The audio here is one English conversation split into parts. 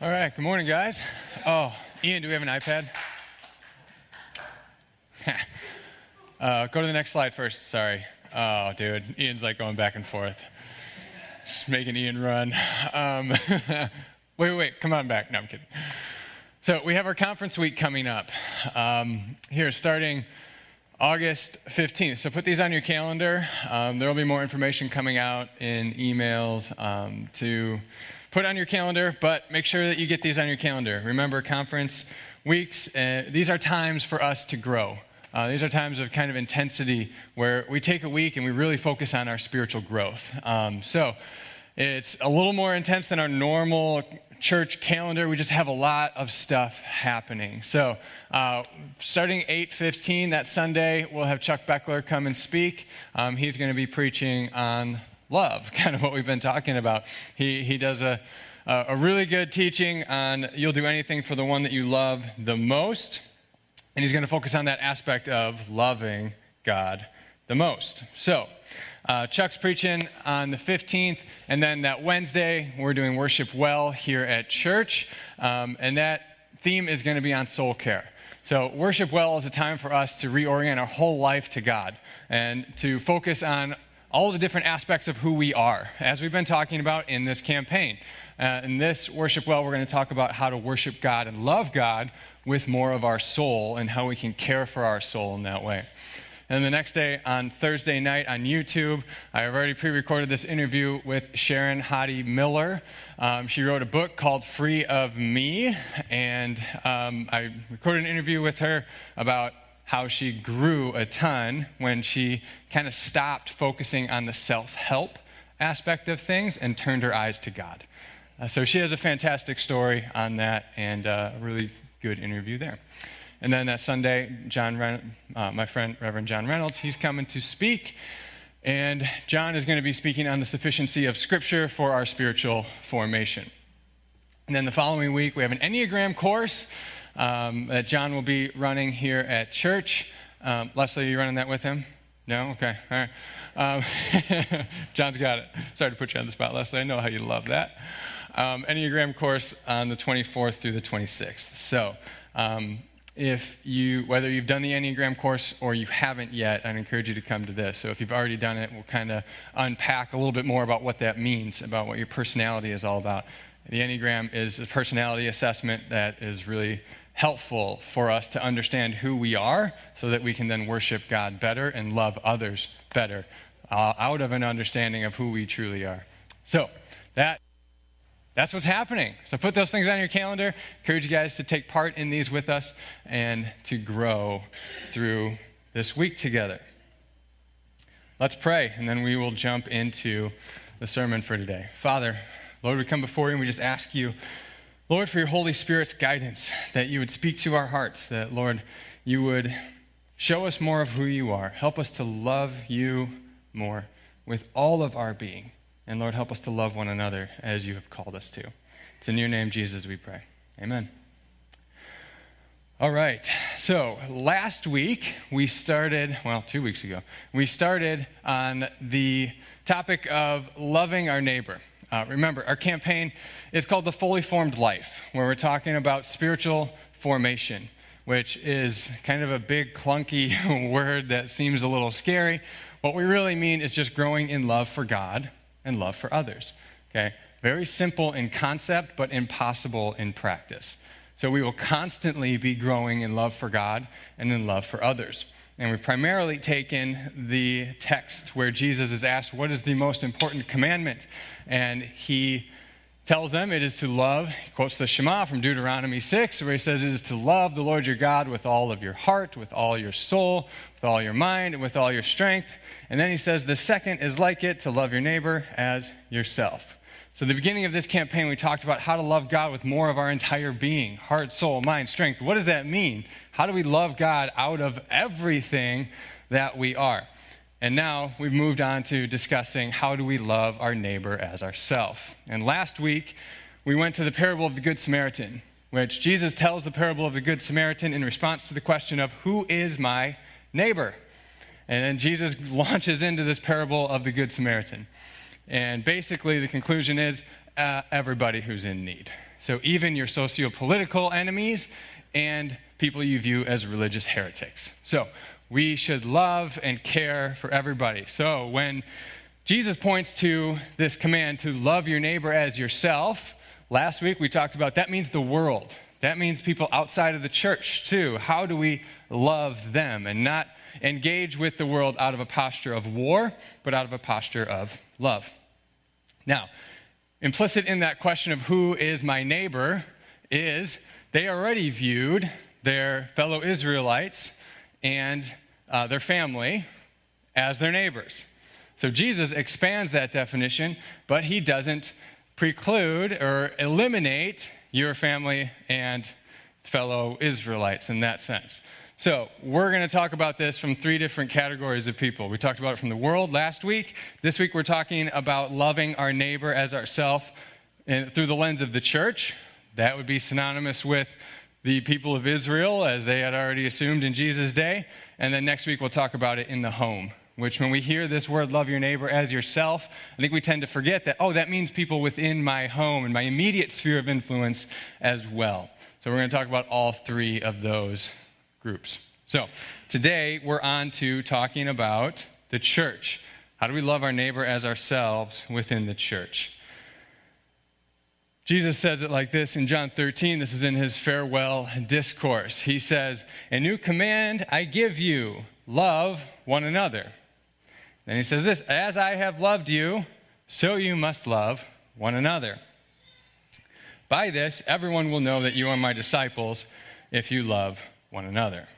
All right, good morning, guys. Oh, Ian, do we have an iPad? uh, go to the next slide first. Sorry. Oh, dude, Ian's like going back and forth. Just making Ian run. Um, wait, wait, come on back. No, I'm kidding. So, we have our conference week coming up um, here starting August 15th. So, put these on your calendar. Um, there will be more information coming out in emails um, to put on your calendar, but make sure that you get these on your calendar. Remember, conference weeks, uh, these are times for us to grow. Uh, these are times of kind of intensity where we take a week and we really focus on our spiritual growth. Um, so it's a little more intense than our normal church calendar. We just have a lot of stuff happening. So uh, starting 8:15 that Sunday, we'll have Chuck Beckler come and speak. Um, he's going to be preaching on love, kind of what we've been talking about. He he does a a really good teaching on you'll do anything for the one that you love the most. And he's going to focus on that aspect of loving God the most. So, uh, Chuck's preaching on the 15th, and then that Wednesday, we're doing Worship Well here at church. Um, and that theme is going to be on soul care. So, Worship Well is a time for us to reorient our whole life to God and to focus on all the different aspects of who we are, as we've been talking about in this campaign. Uh, in this Worship Well, we're going to talk about how to worship God and love God with more of our soul and how we can care for our soul in that way. And the next day, on Thursday night on YouTube, I've already pre recorded this interview with Sharon Hodde Miller. Um, she wrote a book called Free of Me, and um, I recorded an interview with her about how she grew a ton when she kind of stopped focusing on the self help aspect of things and turned her eyes to God. Uh, so she has a fantastic story on that and uh, really good interview there. And then that Sunday, John, Ren- uh, my friend Reverend John Reynolds, he's coming to speak. And John is going to be speaking on the sufficiency of Scripture for our spiritual formation. And then the following week, we have an Enneagram course um, that John will be running here at church. Um, Leslie, are you running that with him? No? Okay. All right. Um, John's got it. Sorry to put you on the spot, Leslie. I know how you love that um, Enneagram course on the 24th through the 26th. So, um, if you, whether you've done the Enneagram course or you haven't yet, I'd encourage you to come to this. So, if you've already done it, we'll kind of unpack a little bit more about what that means, about what your personality is all about. The Enneagram is a personality assessment that is really helpful for us to understand who we are so that we can then worship God better and love others better uh, out of an understanding of who we truly are. So, that that's what's happening. So put those things on your calendar. Encourage you guys to take part in these with us and to grow through this week together. Let's pray, and then we will jump into the sermon for today. Father, Lord, we come before you and we just ask you, Lord, for your Holy Spirit's guidance, that you would speak to our hearts, that, Lord, you would show us more of who you are. Help us to love you more with all of our being. And Lord, help us to love one another as you have called us to. It's in your name, Jesus, we pray. Amen. All right. So last week we started, well, two weeks ago, we started on the topic of loving our neighbor. Uh, remember, our campaign is called The Fully Formed Life, where we're talking about spiritual formation, which is kind of a big, clunky word that seems a little scary. What we really mean is just growing in love for God and love for others. Okay? Very simple in concept, but impossible in practice. So we will constantly be growing in love for God and in love for others. And we've primarily taken the text where Jesus is asked, What is the most important commandment? And he tells them it is to love, he quotes the Shema from Deuteronomy 6, where he says it is to love the Lord your God with all of your heart, with all your soul, with all your mind, and with all your strength. And then he says the second is like it to love your neighbor as yourself. So, the beginning of this campaign, we talked about how to love God with more of our entire being heart, soul, mind, strength. What does that mean? How do we love God out of everything that we are? And now we've moved on to discussing how do we love our neighbor as ourself. And last week, we went to the parable of the Good Samaritan, which Jesus tells the parable of the Good Samaritan in response to the question of who is my neighbor? And then Jesus launches into this parable of the Good Samaritan. And basically, the conclusion is uh, everybody who's in need. So even your socio political enemies and people you view as religious heretics. So we should love and care for everybody. So when Jesus points to this command to love your neighbor as yourself, last week we talked about that means the world. That means people outside of the church too. How do we love them and not engage with the world out of a posture of war, but out of a posture of love? Now, implicit in that question of who is my neighbor is they already viewed their fellow Israelites and uh, their family as their neighbors. So Jesus expands that definition, but he doesn't preclude or eliminate your family and fellow Israelites in that sense. So, we're going to talk about this from three different categories of people. We talked about it from the world last week. This week, we're talking about loving our neighbor as ourself through the lens of the church. That would be synonymous with the people of Israel, as they had already assumed in Jesus' day. And then next week, we'll talk about it in the home, which when we hear this word, love your neighbor as yourself, I think we tend to forget that, oh, that means people within my home and my immediate sphere of influence as well. So, we're going to talk about all three of those groups. So, today we're on to talking about the church. How do we love our neighbor as ourselves within the church? Jesus says it like this in John 13. This is in his farewell discourse. He says, A new command I give you love one another. Then he says this As I have loved you, so you must love one another. By this, everyone will know that you are my disciples if you love one another.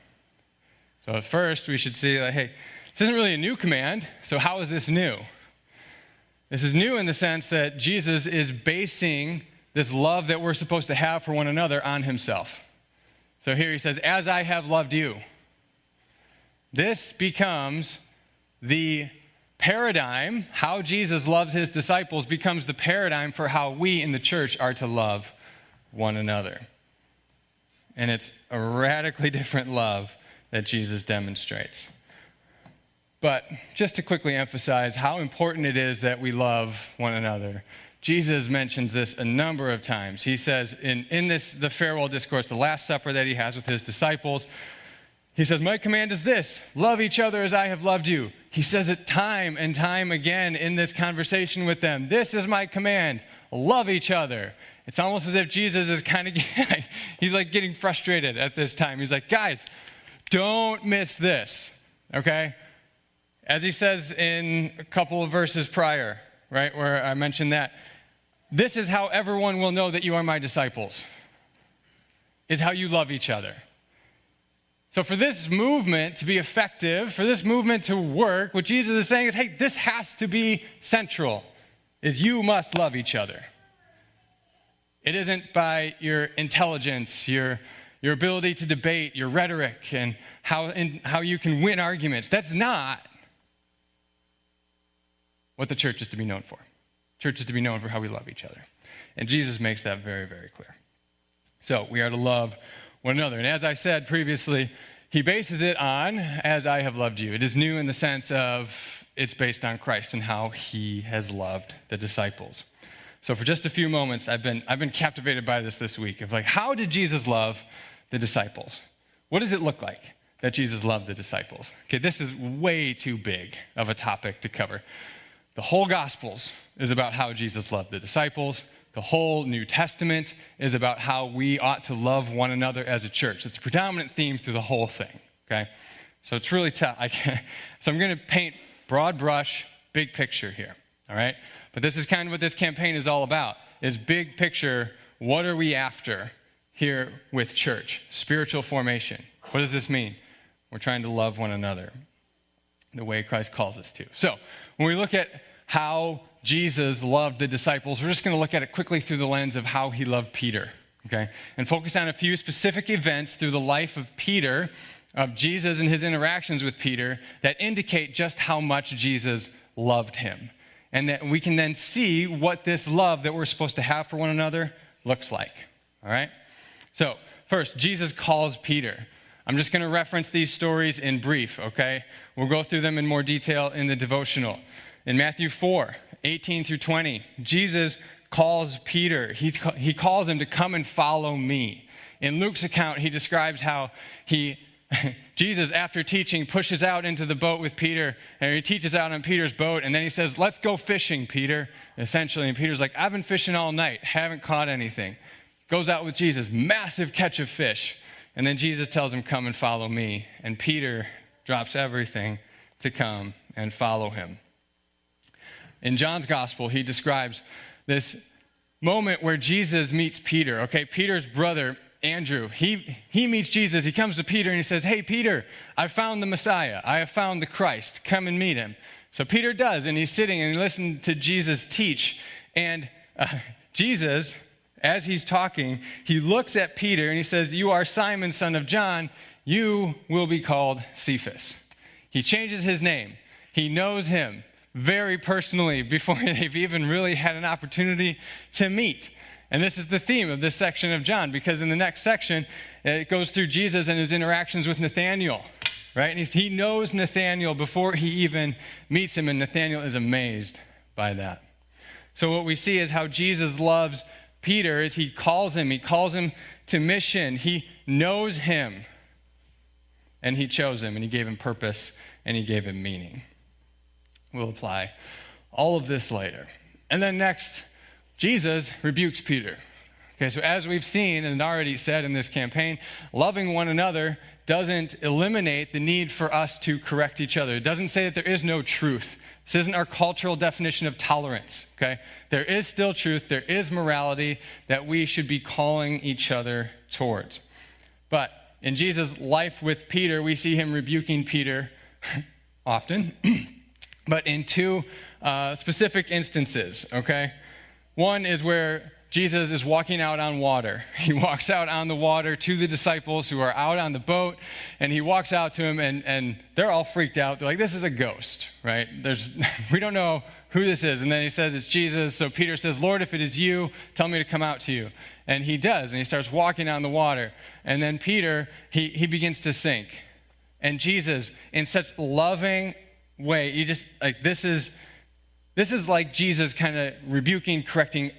So, at first, we should see like, hey, this isn't really a new command, so how is this new? This is new in the sense that Jesus is basing this love that we're supposed to have for one another on himself. So here he says, As I have loved you. This becomes the paradigm, how Jesus loves his disciples becomes the paradigm for how we in the church are to love one another. And it's a radically different love that Jesus demonstrates. But just to quickly emphasize how important it is that we love one another, Jesus mentions this a number of times. He says in, in this, the farewell discourse, the Last Supper that he has with his disciples, he says, My command is this love each other as I have loved you. He says it time and time again in this conversation with them. This is my command love each other. It's almost as if Jesus is kind of, he's like getting frustrated at this time. He's like, Guys, don't miss this, okay? As he says in a couple of verses prior, right, where I mentioned that this is how everyone will know that you are my disciples, is how you love each other. So, for this movement to be effective, for this movement to work, what Jesus is saying is hey, this has to be central, is you must love each other. It isn't by your intelligence, your, your ability to debate, your rhetoric, and how, how you can win arguments. That's not what the church is to be known for. Church is to be known for how we love each other. And Jesus makes that very, very clear. So we are to love one another. And as I said previously, he bases it on, as I have loved you. It is new in the sense of it's based on Christ and how he has loved the disciples. So for just a few moments, I've been, I've been captivated by this this week of like, how did Jesus love the disciples? What does it look like that Jesus loved the disciples? Okay, this is way too big of a topic to cover. The whole Gospels is about how Jesus loved the disciples. The whole New Testament is about how we ought to love one another as a church. It's a predominant theme through the whole thing, okay? So it's really tough. so I'm going to paint broad brush, big picture here, all right? But this is kind of what this campaign is all about, is big picture, what are we after here with church? Spiritual formation. What does this mean? We're trying to love one another the way Christ calls us to. So, when we look at how Jesus loved the disciples, we're just going to look at it quickly through the lens of how he loved Peter, okay? And focus on a few specific events through the life of Peter, of Jesus and his interactions with Peter, that indicate just how much Jesus loved him. And that we can then see what this love that we're supposed to have for one another looks like, all right? So, first, Jesus calls Peter. I'm just going to reference these stories in brief, okay? We'll go through them in more detail in the devotional. In Matthew 4, 18 through 20, Jesus calls Peter, he, he calls him to come and follow me. In Luke's account, he describes how he, Jesus, after teaching, pushes out into the boat with Peter, and he teaches out on Peter's boat, and then he says, Let's go fishing, Peter, essentially. And Peter's like, I've been fishing all night, haven't caught anything. Goes out with Jesus, massive catch of fish. And then Jesus tells him, Come and follow me. And Peter drops everything to come and follow him. In John's gospel, he describes this moment where Jesus meets Peter. Okay, Peter's brother, Andrew, he, he meets Jesus. He comes to Peter and he says, Hey, Peter, I found the Messiah. I have found the Christ. Come and meet him. So Peter does, and he's sitting and he listens to Jesus teach. And uh, Jesus, as he's talking, he looks at Peter and he says, You are Simon, son of John. You will be called Cephas. He changes his name. He knows him very personally before they've even really had an opportunity to meet. And this is the theme of this section of John, because in the next section, it goes through Jesus and his interactions with Nathaniel, right? And he knows Nathaniel before he even meets him, and Nathaniel is amazed by that. So, what we see is how Jesus loves Peter is he calls him, he calls him to mission. He knows him, and he chose him, and he gave him purpose, and he gave him meaning. We'll apply all of this later. And then next, Jesus rebukes Peter. Okay, so as we've seen and already said in this campaign, loving one another doesn't eliminate the need for us to correct each other. It doesn't say that there is no truth. This isn't our cultural definition of tolerance, okay? There is still truth, there is morality that we should be calling each other towards. But in Jesus' life with Peter, we see him rebuking Peter often. but in two uh, specific instances, okay? One is where Jesus is walking out on water. He walks out on the water to the disciples who are out on the boat, and he walks out to them, and, and they're all freaked out. They're like, This is a ghost, right? There's, we don't know who this is. And then he says, It's Jesus. So Peter says, Lord, if it is you, tell me to come out to you. And he does, and he starts walking on the water. And then Peter, he, he begins to sink. And Jesus, in such loving way. You just like this is this is like Jesus kind of rebuking, correcting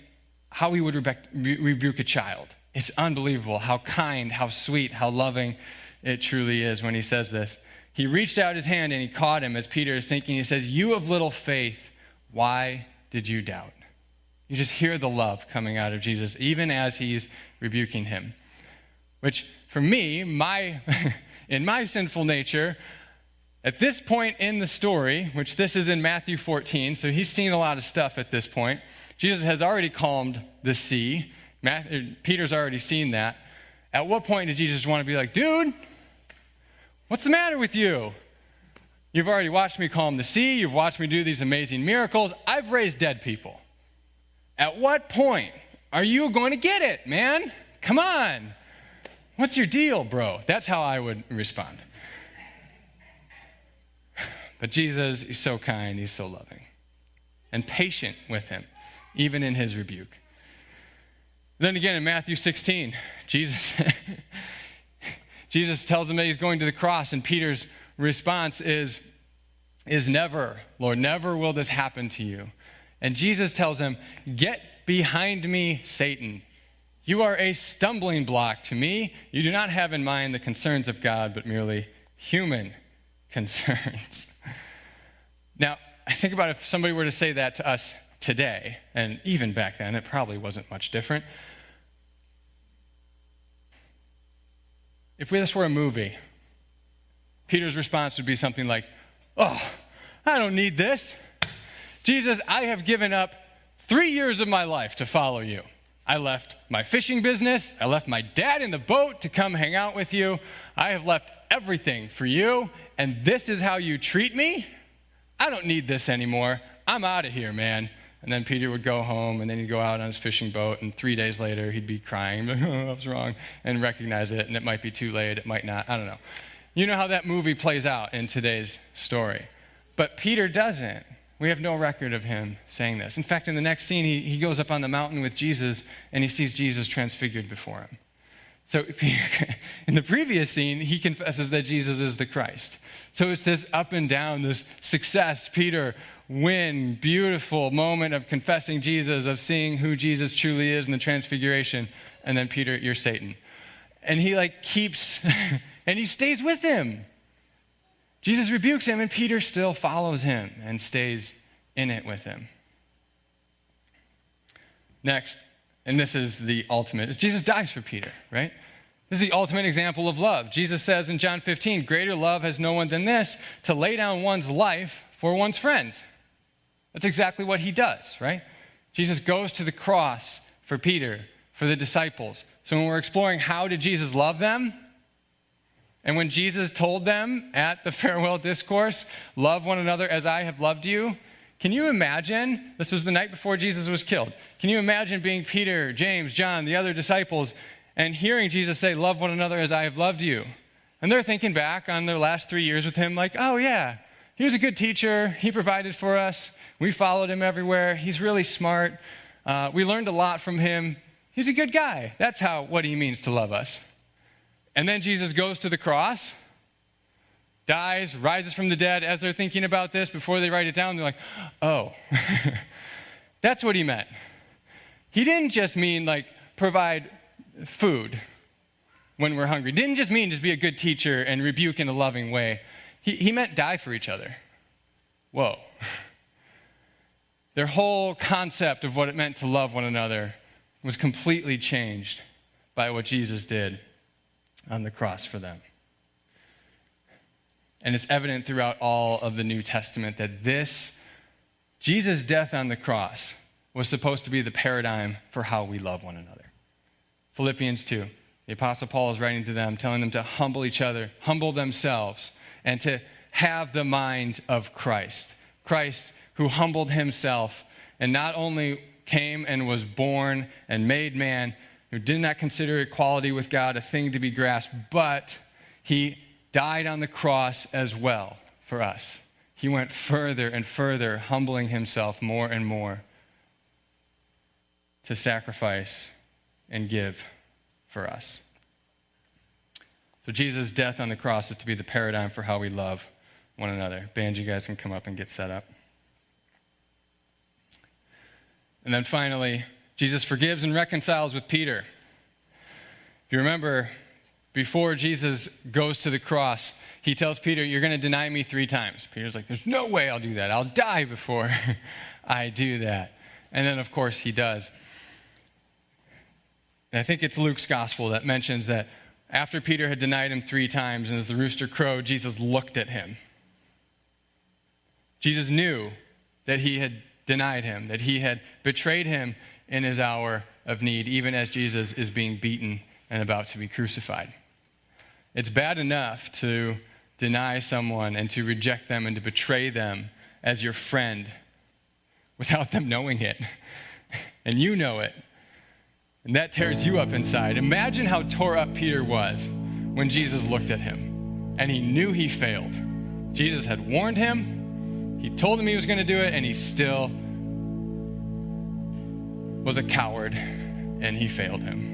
how he would rebuke a child. It's unbelievable how kind, how sweet, how loving it truly is when he says this. He reached out his hand and he caught him as Peter is thinking. He says, You of little faith, why did you doubt? You just hear the love coming out of Jesus, even as he's rebuking him. Which, for me, my, in my sinful nature, at this point in the story, which this is in Matthew 14, so he's seen a lot of stuff at this point, Jesus has already calmed the sea. Matthew, er, Peter's already seen that. At what point did Jesus want to be like, dude, what's the matter with you? You've already watched me calm the sea. You've watched me do these amazing miracles. I've raised dead people. At what point are you going to get it, man? Come on. What's your deal, bro? That's how I would respond. But Jesus is so kind, he's so loving and patient with him, even in his rebuke. Then again in Matthew 16, Jesus, Jesus tells him that he's going to the cross, and Peter's response is, is never, Lord, never will this happen to you. And Jesus tells him, Get behind me, Satan. You are a stumbling block to me. You do not have in mind the concerns of God, but merely human concerns. now, I think about if somebody were to say that to us today, and even back then, it probably wasn't much different. If this were a movie, Peter's response would be something like, Oh, I don't need this. Jesus, I have given up three years of my life to follow you. I left my fishing business. I left my dad in the boat to come hang out with you. I have left everything for you, and this is how you treat me? I don't need this anymore. I'm out of here, man. And then Peter would go home, and then he'd go out on his fishing boat, and three days later, he'd be crying, oh, I was wrong, and recognize it, and it might be too late, it might not, I don't know. You know how that movie plays out in today's story. But Peter doesn't. We have no record of him saying this. In fact, in the next scene, he, he goes up on the mountain with Jesus, and he sees Jesus transfigured before him. So in the previous scene, he confesses that Jesus is the Christ. So it's this up and down, this success. Peter win, beautiful moment of confessing Jesus, of seeing who Jesus truly is in the transfiguration. And then, Peter, you're Satan. And he like keeps, and he stays with him. Jesus rebukes him, and Peter still follows him and stays in it with him. Next, and this is the ultimate, Jesus dies for Peter, right? This is the ultimate example of love. Jesus says in John 15, Greater love has no one than this, to lay down one's life for one's friends. That's exactly what he does, right? Jesus goes to the cross for Peter, for the disciples. So when we're exploring how did Jesus love them, and when Jesus told them at the farewell discourse, Love one another as I have loved you, can you imagine? This was the night before Jesus was killed. Can you imagine being Peter, James, John, the other disciples, and hearing Jesus say, Love one another as I have loved you? And they're thinking back on their last three years with him, like, Oh, yeah, he was a good teacher. He provided for us. We followed him everywhere. He's really smart. Uh, we learned a lot from him. He's a good guy. That's how what he means to love us. And then Jesus goes to the cross, dies, rises from the dead. As they're thinking about this, before they write it down, they're like, oh, that's what he meant. He didn't just mean like provide food when we're hungry. Didn't just mean just be a good teacher and rebuke in a loving way. He, he meant die for each other. Whoa. Their whole concept of what it meant to love one another was completely changed by what Jesus did on the cross for them. And it's evident throughout all of the New Testament that this, Jesus' death on the cross, was supposed to be the paradigm for how we love one another. Philippians 2. The Apostle Paul is writing to them, telling them to humble each other, humble themselves, and to have the mind of Christ. Christ, who humbled himself and not only came and was born and made man, who did not consider equality with God a thing to be grasped, but he died on the cross as well for us. He went further and further, humbling himself more and more to sacrifice and give for us. So, Jesus' death on the cross is to be the paradigm for how we love one another. Band, you guys can come up and get set up. And then finally, Jesus forgives and reconciles with Peter. If you remember, before Jesus goes to the cross, he tells Peter, You're going to deny me three times. Peter's like, There's no way I'll do that. I'll die before I do that. And then, of course, he does. And I think it's Luke's gospel that mentions that after Peter had denied him three times and as the rooster crowed, Jesus looked at him. Jesus knew that he had denied him, that he had betrayed him in his hour of need, even as Jesus is being beaten and about to be crucified. It's bad enough to deny someone and to reject them and to betray them as your friend without them knowing it. And you know it. And that tears you up inside. Imagine how tore up Peter was when Jesus looked at him and he knew he failed. Jesus had warned him, he told him he was going to do it, and he still was a coward and he failed him.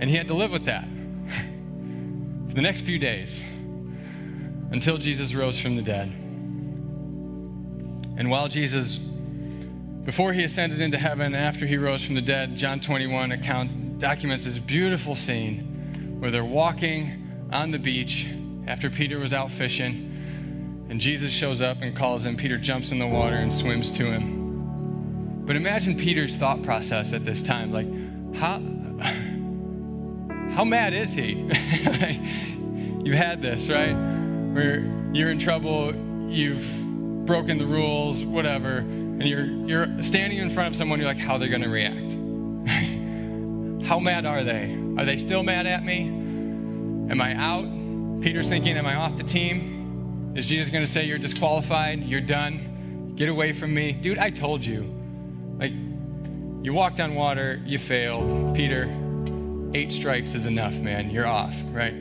And he had to live with that for the next few days until Jesus rose from the dead. And while Jesus, before he ascended into heaven, after he rose from the dead, John 21 account documents this beautiful scene where they're walking on the beach after Peter was out fishing. And Jesus shows up and calls him. Peter jumps in the water and swims to him. But imagine Peter's thought process at this time. Like, how, how mad is he? you've had this, right? Where you're in trouble, you've broken the rules, whatever, and you're, you're standing in front of someone, you're like, how are they going to react? how mad are they? Are they still mad at me? Am I out? Peter's thinking, am I off the team? Is Jesus going to say, you're disqualified? You're done? Get away from me? Dude, I told you. Like, you walked on water, you failed. Peter, eight strikes is enough, man. You're off, right?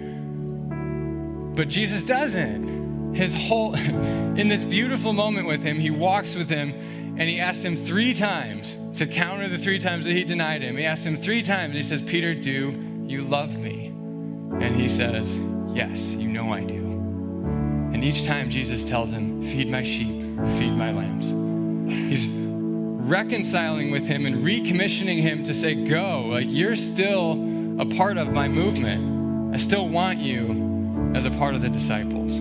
But Jesus doesn't. His whole, in this beautiful moment with him, he walks with him and he asked him three times to counter the three times that he denied him. He asked him three times. and He says, Peter, do you love me? And he says, Yes, you know I do. And each time Jesus tells him, Feed my sheep, feed my lambs. He's reconciling with him and recommissioning him to say, Go, like you're still a part of my movement. I still want you as a part of the disciples,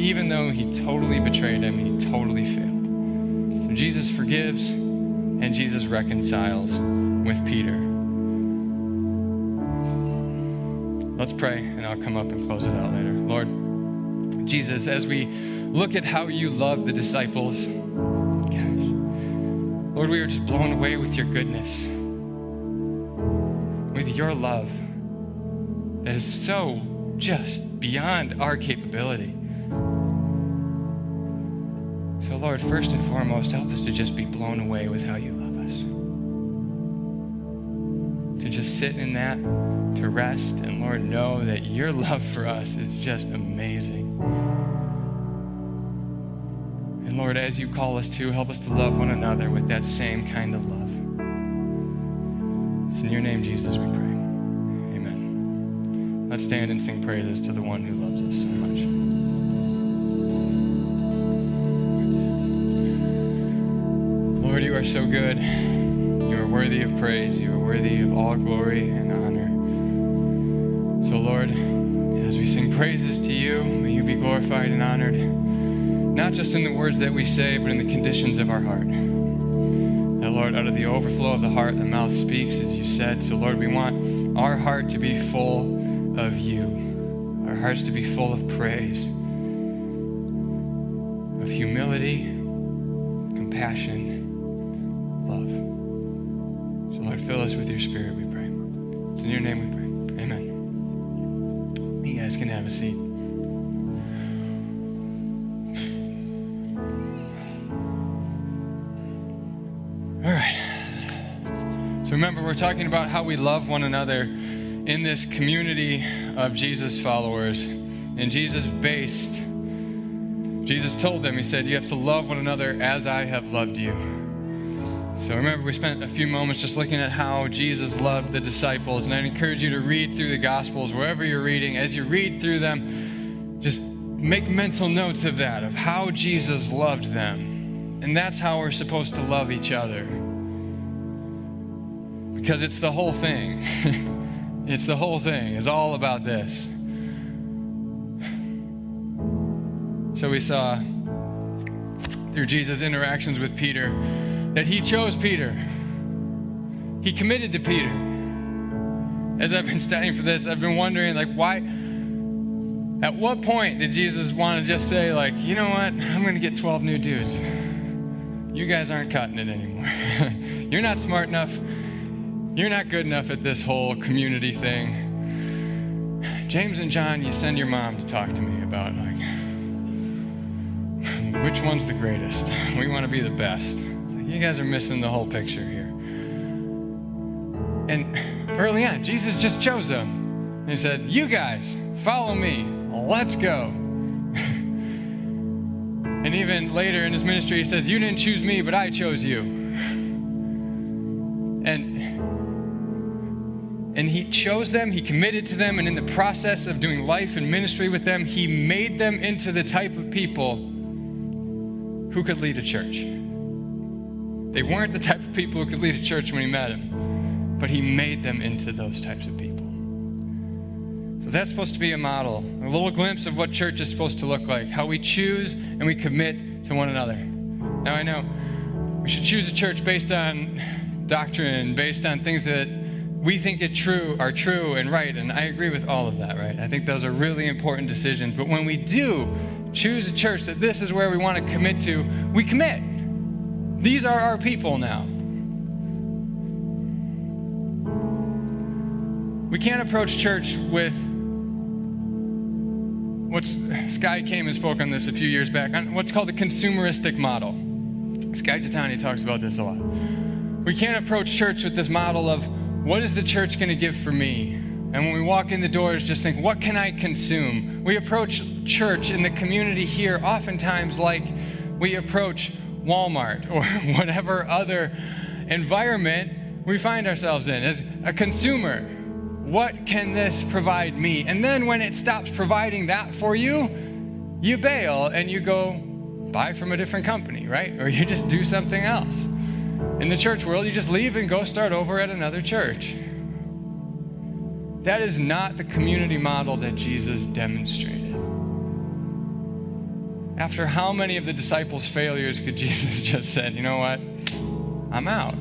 even though he totally betrayed him, he totally failed. Jesus forgives and Jesus reconciles with Peter. Let's pray, and I'll come up and close it out later. Lord, Jesus, as we look at how you love the disciples, gosh, Lord, we are just blown away with your goodness, with your love that is so just beyond our capability. So, Lord, first and foremost, help us to just be blown away with how you love us. To just sit in that, to rest, and Lord, know that your love for us is just amazing. And Lord, as you call us to, help us to love one another with that same kind of love. It's in your name, Jesus, we pray. Amen. Let's stand and sing praises to the one who loves us so much. Are so good. You are worthy of praise. You are worthy of all glory and honor. So, Lord, as we sing praises to you, may you be glorified and honored not just in the words that we say, but in the conditions of our heart. That, Lord, out of the overflow of the heart, the mouth speaks, as you said. So, Lord, we want our heart to be full of you, our hearts to be full of praise, of humility, compassion, fill us with your spirit, we pray. It's in your name we pray. Amen. You guys can have a seat. All right. So remember, we're talking about how we love one another in this community of Jesus followers. And Jesus based, Jesus told them, He said, You have to love one another as I have loved you. So remember, we spent a few moments just looking at how Jesus loved the disciples. And I'd encourage you to read through the Gospels wherever you're reading. As you read through them, just make mental notes of that, of how Jesus loved them. And that's how we're supposed to love each other. Because it's the whole thing. it's the whole thing. It's all about this. So we saw through Jesus' interactions with Peter that he chose Peter. He committed to Peter. As I've been studying for this, I've been wondering, like, why? At what point did Jesus want to just say, like, you know what? I'm going to get 12 new dudes you guys aren't cutting it anymore. You're not smart enough. You're not good enough at this whole community thing. James and John, you send your mom to talk to me about like which one's the greatest. We want to be the best. You guys are missing the whole picture here. And early on, Jesus just chose them. He said, You guys, follow me. Let's go. And even later in his ministry, he says, You didn't choose me, but I chose you. And, and he chose them, he committed to them, and in the process of doing life and ministry with them, he made them into the type of people who could lead a church. They weren't the type of people who could lead a church when he met him, but he made them into those types of people. So that's supposed to be a model, a little glimpse of what church is supposed to look like, how we choose and we commit to one another. Now, I know we should choose a church based on doctrine, based on things that we think it true are true and right, and I agree with all of that, right? I think those are really important decisions. But when we do choose a church that this is where we want to commit to, we commit. These are our people now. We can't approach church with what's Skye came and spoke on this a few years back on what's called the consumeristic model. Skye Jethani talks about this a lot. We can't approach church with this model of what is the church going to give for me? And when we walk in the doors, just think, what can I consume? We approach church in the community here oftentimes like we approach Walmart or whatever other environment we find ourselves in as a consumer what can this provide me? And then when it stops providing that for you, you bail and you go buy from a different company, right? Or you just do something else. In the church world, you just leave and go start over at another church. That is not the community model that Jesus demonstrated. After how many of the disciples' failures could Jesus just said, you know what? I'm out.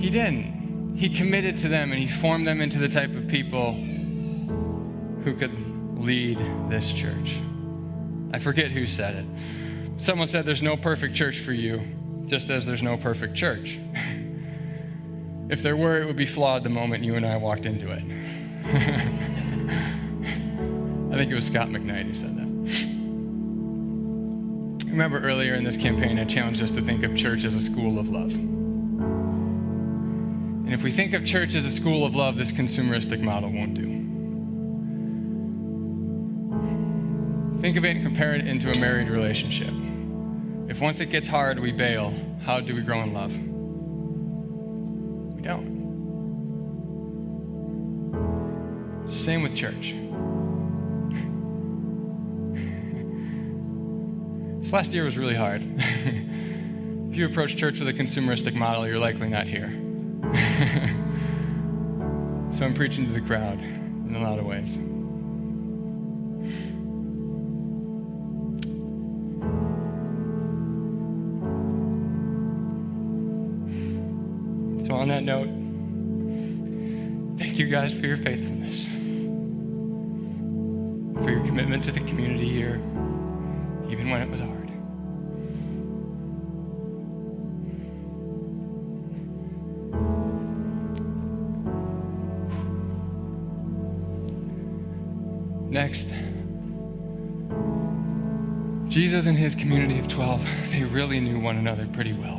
He didn't. He committed to them and he formed them into the type of people who could lead this church. I forget who said it. Someone said there's no perfect church for you, just as there's no perfect church. If there were, it would be flawed the moment you and I walked into it. I think it was Scot McKnight who said that. Remember earlier in this campaign, I challenged us to think of church as a school of love. And if we think of church as a school of love, this consumeristic model won't do. Think of it and compare it into a married relationship. If once it gets hard, we bail, how do we grow in love? We don't. It's the same with church. This last year was really hard. if you approach church with a consumeristic model, you're likely not here. so I'm preaching to the crowd in a lot of ways. So, on that note, thank you guys for your faithfulness, for your commitment to the community here, even when it was hard. Jesus and his community of 12, they really knew one another pretty well.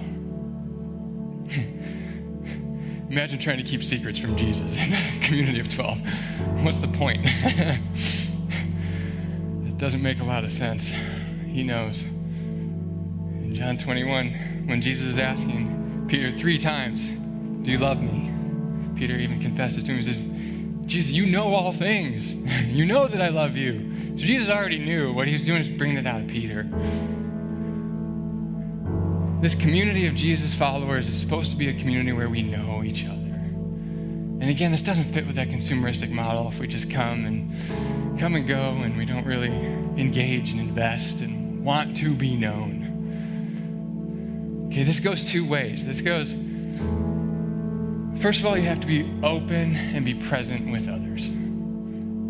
Imagine trying to keep secrets from Jesus in a community of 12. What's the point? it doesn't make a lot of sense. He knows. In John 21, when Jesus is asking Peter three times, Do you love me? Peter even confesses to him, He says, Jesus, you know all things. you know that I love you. So Jesus already knew. What he was doing is bringing it out of Peter. This community of Jesus followers is supposed to be a community where we know each other. And again, this doesn't fit with that consumeristic model if we just come and come and go and we don't really engage and invest and want to be known. Okay, this goes two ways. This goes First of all, you have to be open and be present with others.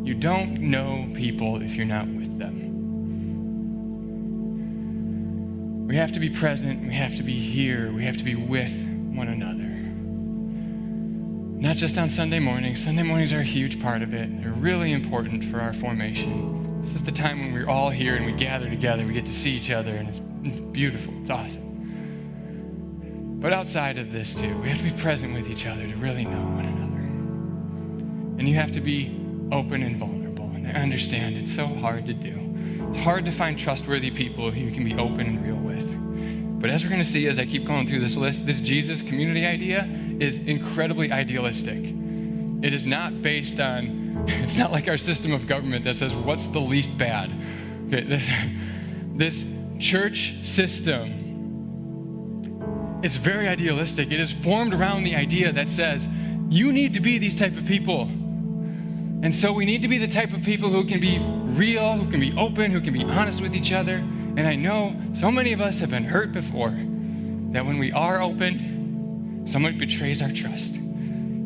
You don't know people if you're not with them. We have to be present, we have to be here, we have to be with one another. Not just on Sunday mornings. Sunday mornings are a huge part of it. They're really important for our formation. This is the time when we're all here and we gather together. We get to see each other, and it's beautiful. It's awesome. But outside of this, too, we have to be present with each other to really know one another. And you have to be open and vulnerable. And I understand it's so hard to do. It's hard to find trustworthy people who you can be open and real with. But as we're going to see as I keep going through this list, this Jesus community idea is incredibly idealistic. It is not based on, it's not like our system of government that says, what's the least bad? Okay, this, this church system, it's very idealistic. It is formed around the idea that says, you need to be these type of people. And so we need to be the type of people who can be real, who can be open, who can be honest with each other. And I know so many of us have been hurt before that when we are open, someone betrays our trust.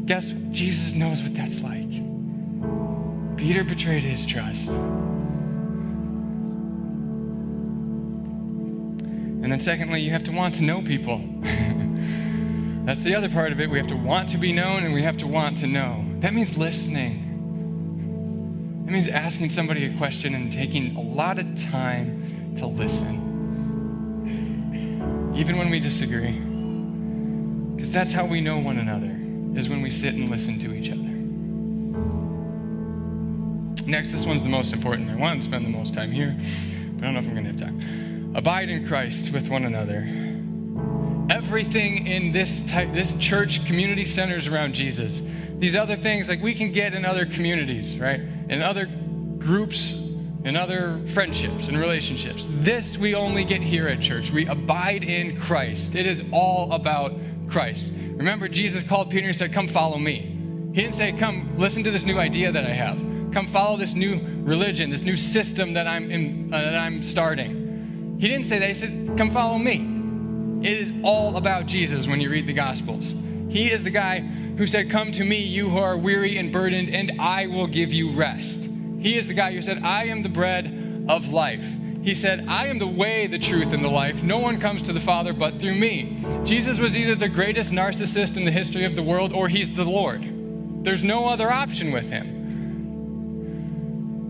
Guess what? Jesus knows what that's like. Peter betrayed his trust. And then, secondly, you have to want to know people. That's the other part of it. We have to want to be known and we have to want to know. That means listening. It means asking somebody a question and taking a lot of time to listen, even when we disagree. Because that's how we know one another, is when we sit and listen to each other. Next, this one's the most important. I want to spend the most time here, but I don't know if I'm going to have time. Abide in Christ with one another. Everything in this type, this church community centers around Jesus. These other things, like we can get in other communities, right? In other groups and other friendships and relationships. This we only get here at church. We abide in Christ. It is all about Christ. Remember, Jesus called Peter and said, Come follow me. He didn't say, Come listen to this new idea that I have. Come follow this new religion, this new system that I'm, in, uh, that I'm starting. He didn't say that. He said, Come follow me. It is all about Jesus when you read the Gospels. He is the guy who said, Come to me, you who are weary and burdened, and I will give you rest. He is the guy who said, I am the bread of life. He said, I am the way, the truth, and the life. No one comes to the Father but through me. Jesus was either the greatest narcissist in the history of the world or he's the Lord. There's no other option with him.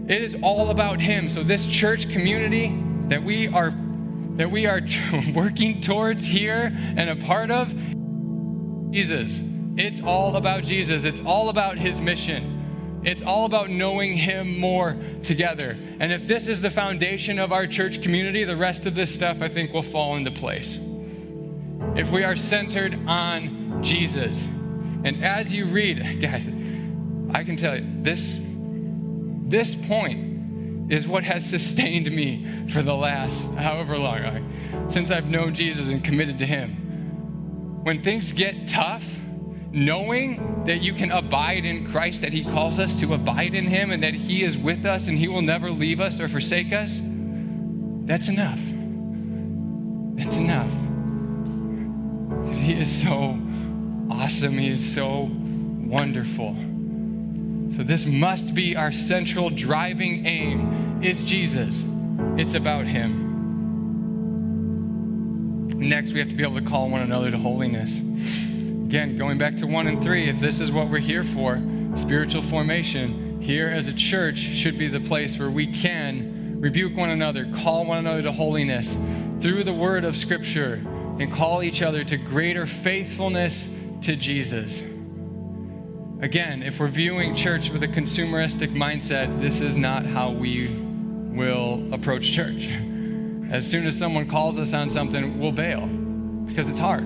It is all about him. So this church community that we are that we are working towards here and a part of Jesus. It's all about Jesus. It's all about his mission. It's all about knowing him more together. And if this is the foundation of our church community, the rest of this stuff I think will fall into place. If we are centered on Jesus. And as you read, guys, I can tell you this this point is what has sustained me for the last however long, since I've known Jesus and committed to Him. When things get tough, knowing that you can abide in Christ, that He calls us to abide in Him, and that He is with us and He will never leave us or forsake us, that's enough. That's enough. He is so awesome, He is so wonderful. So this must be our central driving aim is Jesus. It's about him. Next, we have to be able to call one another to holiness. Again, going back to 1 and 3, if this is what we're here for, spiritual formation, here as a church should be the place where we can rebuke one another, call one another to holiness through the word of Scripture, and call each other to greater faithfulness to Jesus. Again, if we're viewing church with a consumeristic mindset, this is not how we will approach church. As soon as someone calls us on something, we'll bail because it's hard.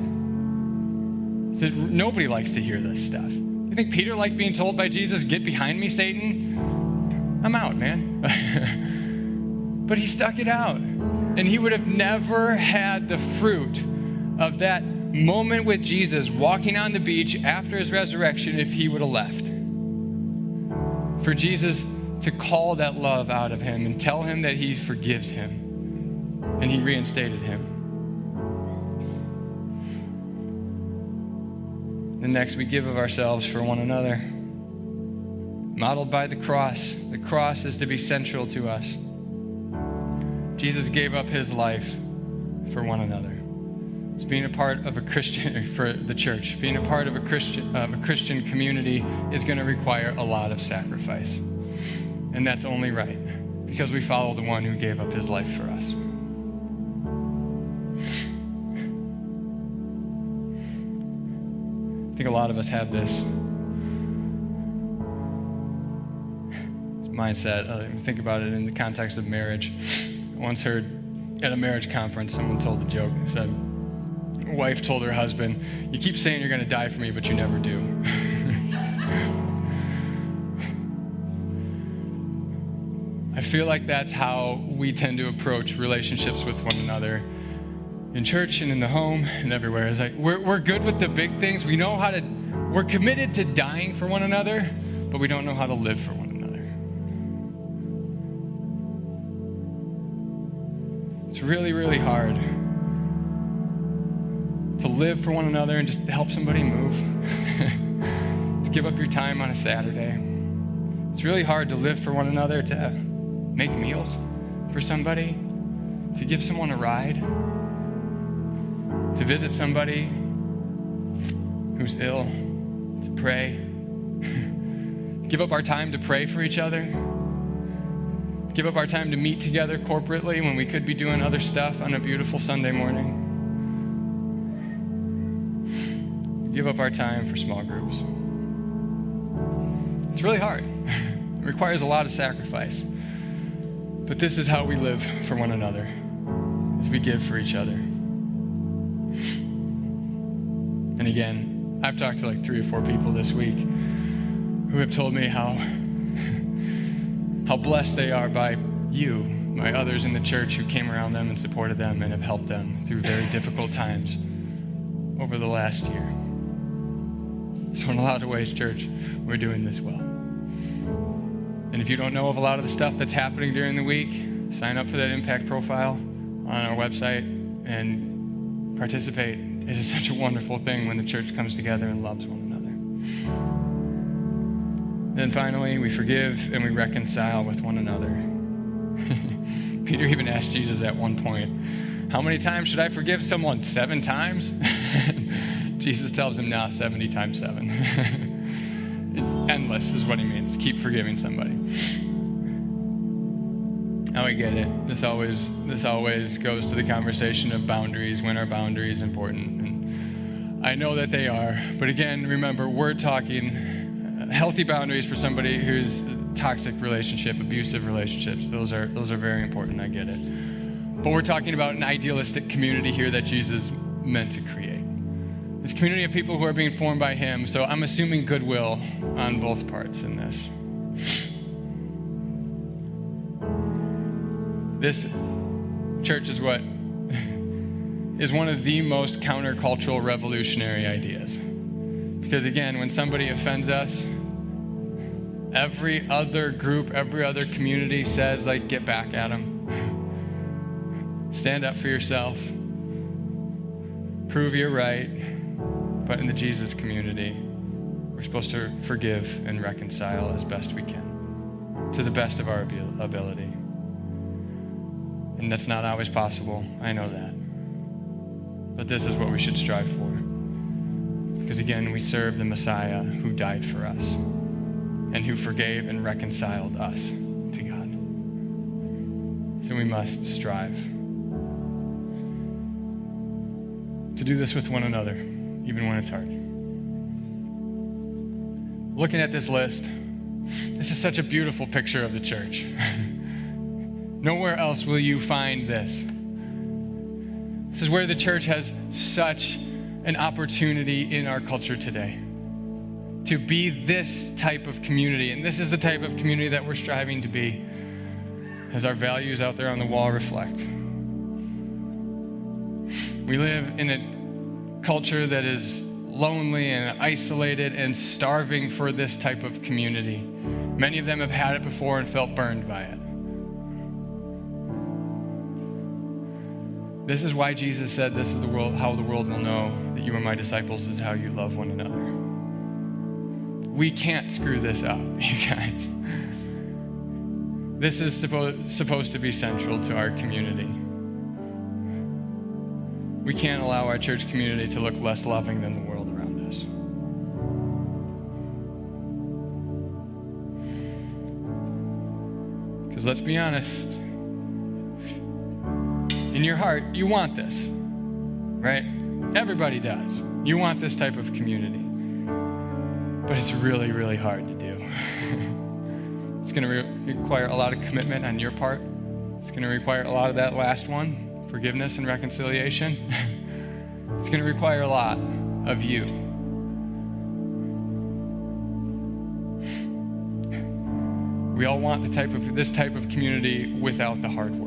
So nobody likes to hear this stuff. You think Peter liked being told by Jesus, Get behind me, Satan? I'm out, man. but he stuck it out. And he would have never had the fruit of that moment with Jesus walking on the beach after his resurrection if he would have left. For Jesus to call that love out of him and tell him that he forgives him and he reinstated him. And next, we give of ourselves for one another. Modeled by the cross. The cross is to be central to us. Jesus gave up his life for one another being a part of a Christian for the church, being a part of a Christian of a Christian community is going to require a lot of sacrifice. And that's only right because we follow the one who gave up his life for us. A lot of us have this mindset. Uh, think about it in the context of marriage. I once heard at a marriage conference, someone told the joke. Said, wife told her husband, You keep saying you're going to die for me, but you never do. I feel like that's how we tend to approach relationships with one another in church and in the home and everywhere. It's like we're, we're good with the big things. We know how to, we're committed to dying for one another, but we don't know how to live for one another. It's really, really hard to live for one another and just help somebody move, to give up your time on a Saturday. It's really hard to live for one another, to make meals for somebody, to give someone a ride, to visit somebody who's ill, to pray, give up our time to pray for each other, give up our time to meet together corporately when we could be doing other stuff on a beautiful Sunday morning. give up our time for small groups. It's really hard. It requires a lot of sacrifice. But this is how we live for one another, as we give for each other. And again, I've talked to like three or four people this week who have told me how how blessed they are by you, my others in the church who came around them and supported them and have helped them through very difficult times over the last year. So, in a lot of ways, church, we're doing this well. And if you don't know of a lot of the stuff that's happening during the week, sign up for that impact profile on our website and participate. It is such a wonderful thing when the church comes together and loves one another. Then finally, we forgive and we reconcile with one another. Peter even asked Jesus at one point, How many times should I forgive someone? Seven times? Jesus tells him, Now, 70 times seven. Endless is what he means. Keep forgiving somebody. Now I get it. This always this always goes to the conversation of boundaries. When are boundaries important? And I know that they are. But again, remember, we're talking uh, healthy boundaries for somebody who's toxic relationship, abusive relationships. Those are those are very important. I get it. But we're talking about an idealistic community here that Jesus meant to create. This community of people who are being formed by him. So I'm assuming goodwill on both parts in this. This church is what is one of the most countercultural revolutionary ideas. Because again, when somebody offends us, every other group, every other community says, like, get back at them. Stand up for yourself. Prove you're right. But in the Jesus community, we're supposed to forgive and reconcile as best we can, to the best of our ability. And that's not always possible. I know that. But this is what we should strive for. Because again, we serve the Messiah who died for us and who forgave and reconciled us to God. So we must strive to do this with one another, even when it's hard. Looking at this list, this is such a beautiful picture of the church. Nowhere else will you find this. This is where the church has such an opportunity in our culture today to be this type of community. And this is the type of community that we're striving to be, as our values out there on the wall reflect. We live in a culture that is lonely and isolated and starving for this type of community. Many of them have had it before and felt burned by it. This is why Jesus said, This is the world, how the world will know that you are my disciples, is how you love one another. We can't screw this up, you guys. This is supposed, supposed to be central to our community. We can't allow our church community to look less loving than the world around us. Because let's be honest, in your heart, you want this, right? Everybody does. You want this type of community. But it's really, really hard to do. it's going to re- require a lot of commitment on your part. It's going to require a lot of that last one forgiveness and reconciliation. it's going to require a lot of you. We all want the type of this type of community without the hard work.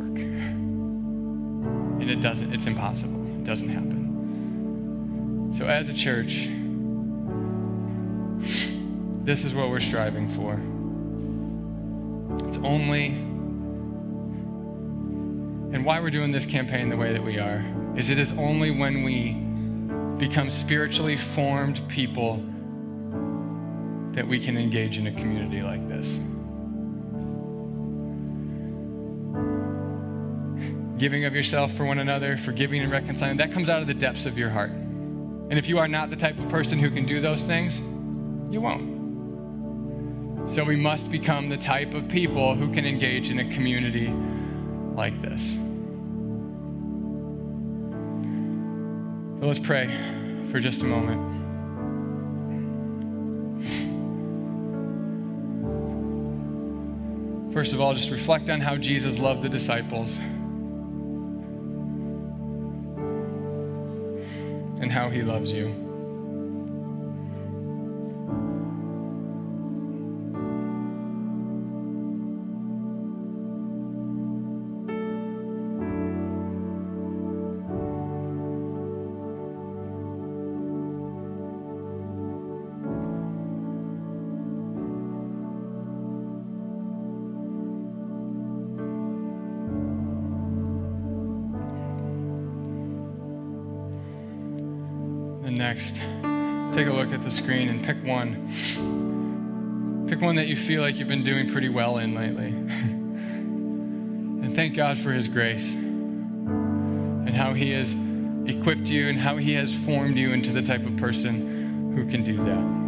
It doesn't, it's impossible. It doesn't happen. So, as a church, this is what we're striving for. It's only, and why we're doing this campaign the way that we are, is it is only when we become spiritually formed people that we can engage in a community like this. Giving of yourself for one another, forgiving and reconciling, that comes out of the depths of your heart. And if you are not the type of person who can do those things, you won't. So we must become the type of people who can engage in a community like this. So let's pray for just a moment. First of all, just reflect on how Jesus loved the disciples. How he loves you. And pick one. Pick one that you feel like you've been doing pretty well in lately. and thank God for His grace and how He has equipped you and how He has formed you into the type of person who can do that.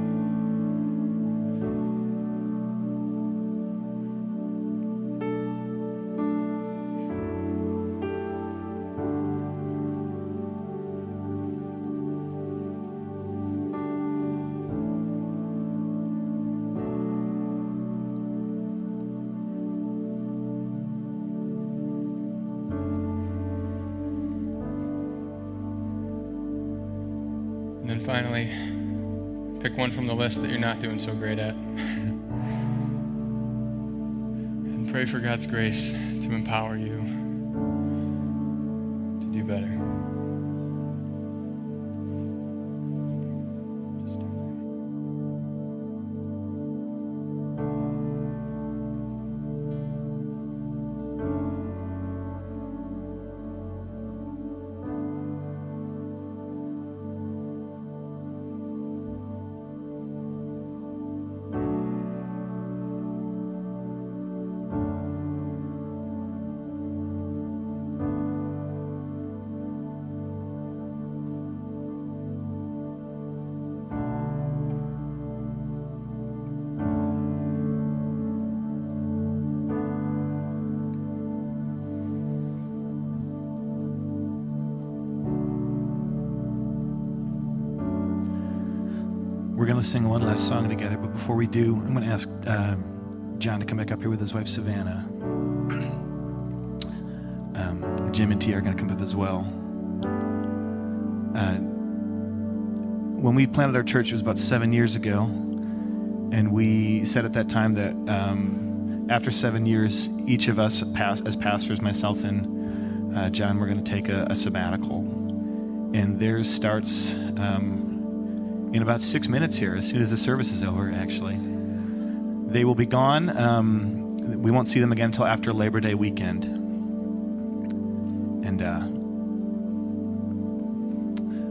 List that you're not doing so great at. and pray for God's grace to empower you to sing one last song together, but before we do, I'm going to ask uh, John to come back up here with his wife, Savannah. Um, Jim and T are going to come up as well. Uh, when we planted our church, it was about seven years ago, and we said at that time that um, after seven years, each of us, as pastors, myself and uh, John, we're going to take a, a, sabbatical. And theirs starts. Um, in about six minutes here, as soon as the service is over, actually. They will be gone. Um, we won't see them again until after Labor Day weekend. And uh,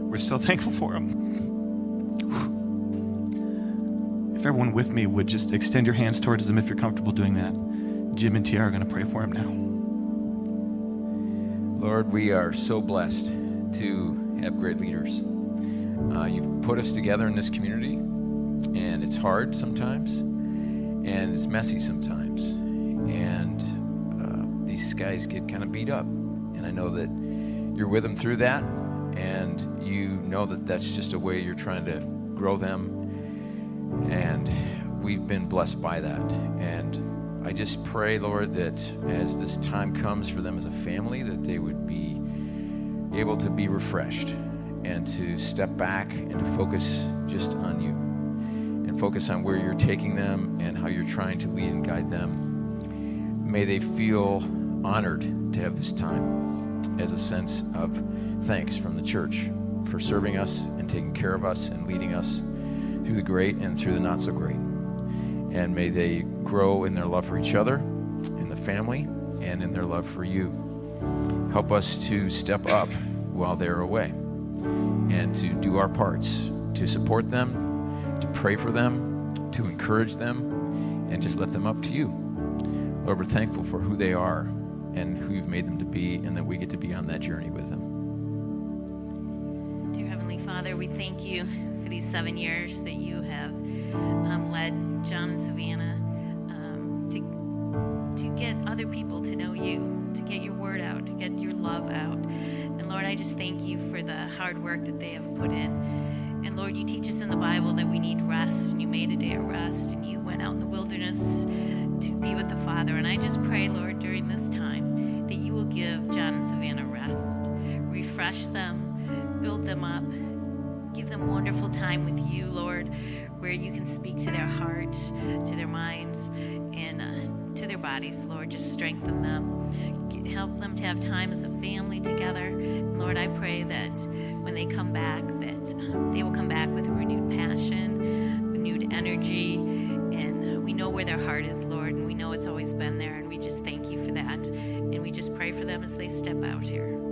we're so thankful for them. If everyone with me would just extend your hands towards them if you're comfortable doing that. Jim and Tiara are going to pray for him now. Lord, we are so blessed to have great leaders. Uh, you've put us together in this community, and it's hard sometimes, and it's messy sometimes, and uh, these guys get kind of beat up. And I know that you're with them through that, and you know that that's just a way you're trying to grow them, and we've been blessed by that. And I just pray, Lord, that as this time comes for them as a family, that they would be able to be refreshed and to step back and to focus just on you and focus on where you're taking them and how you're trying to lead and guide them. May they feel honored to have this time as a sense of thanks from the church for serving us and taking care of us and leading us through the great and through the not so great. And may they grow in their love for each other, in the family, and in their love for you. Help us to step up while they're away and to do our parts to support them, to pray for them, to encourage them, and just lift them up to you. Lord, we're thankful for who they are and who you've made them to be, and that we get to be on that journey with them. Dear Heavenly Father, we thank you for these seven years that you have um, led John and Savannah um, to, to get other people to know you, to get your word out, to get your love out. Lord, I just thank you for the hard work that they have put in. And Lord, you teach us in the Bible that we need rest, and you made a day of rest, and you went out in the wilderness to be with the Father. And I just pray, Lord, during this time, that you will give John and Savannah rest, refresh them, build them up, give them wonderful time with you, Lord, where you can speak to their hearts, to their minds, and uh, to their bodies, Lord. Just strengthen them help them to have time as a family together. And Lord, I pray that when they come back, that um, they will come back with renewed passion, renewed energy, and uh, we know where their heart is, Lord, and we know it's always been there, and we just thank you for that. And we just pray for them as they step out here.